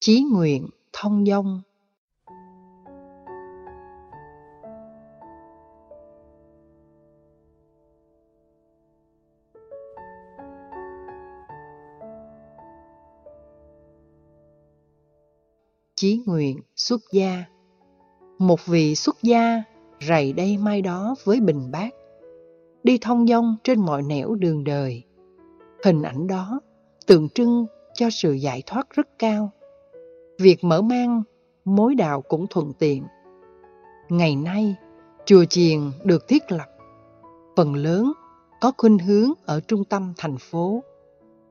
Chí nguyện thông dong Chí nguyện xuất gia Một vị xuất gia rày đây mai đó với bình bát đi thông dong trên mọi nẻo đường đời. Hình ảnh đó tượng trưng cho sự giải thoát rất cao. Việc mở mang mối đạo cũng thuận tiện. Ngày nay, chùa chiền được thiết lập. Phần lớn có khuynh hướng ở trung tâm thành phố.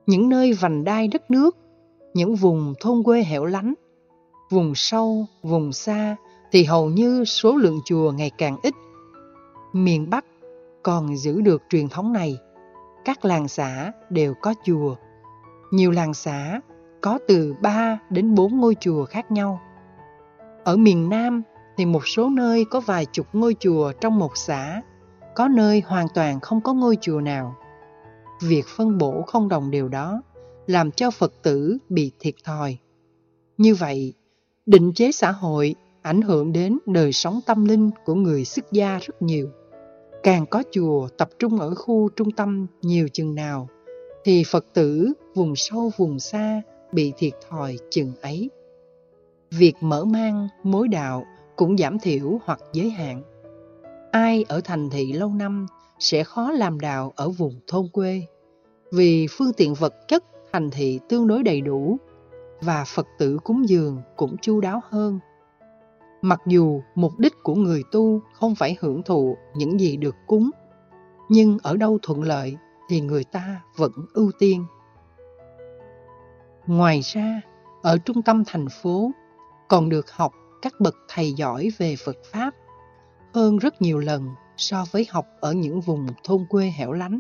Những nơi vành đai đất nước, những vùng thôn quê hẻo lánh, vùng sâu, vùng xa thì hầu như số lượng chùa ngày càng ít. Miền Bắc còn giữ được truyền thống này. Các làng xã đều có chùa. Nhiều làng xã có từ 3 đến 4 ngôi chùa khác nhau. Ở miền Nam thì một số nơi có vài chục ngôi chùa trong một xã, có nơi hoàn toàn không có ngôi chùa nào. Việc phân bổ không đồng đều đó làm cho Phật tử bị thiệt thòi. Như vậy, định chế xã hội ảnh hưởng đến đời sống tâm linh của người xuất gia rất nhiều. Càng có chùa tập trung ở khu trung tâm nhiều chừng nào, thì Phật tử vùng sâu vùng xa bị thiệt thòi chừng ấy. Việc mở mang mối đạo cũng giảm thiểu hoặc giới hạn. Ai ở thành thị lâu năm sẽ khó làm đạo ở vùng thôn quê, vì phương tiện vật chất thành thị tương đối đầy đủ và Phật tử cúng dường cũng chu đáo hơn. Mặc dù mục đích của người tu không phải hưởng thụ những gì được cúng, nhưng ở đâu thuận lợi thì người ta vẫn ưu tiên. Ngoài ra, ở trung tâm thành phố còn được học các bậc thầy giỏi về Phật Pháp hơn rất nhiều lần so với học ở những vùng thôn quê hẻo lánh.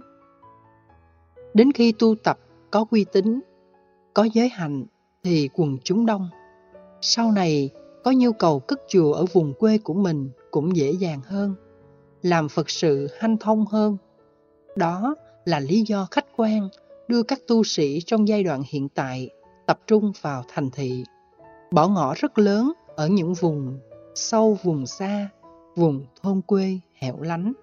Đến khi tu tập có uy tín, có giới hạnh thì quần chúng đông. Sau này có nhu cầu cất chùa ở vùng quê của mình cũng dễ dàng hơn, làm Phật sự hanh thông hơn. Đó là lý do khách quan đưa các tu sĩ trong giai đoạn hiện tại tập trung vào thành thị, bỏ ngỏ rất lớn ở những vùng sâu vùng xa, vùng thôn quê hẻo lánh.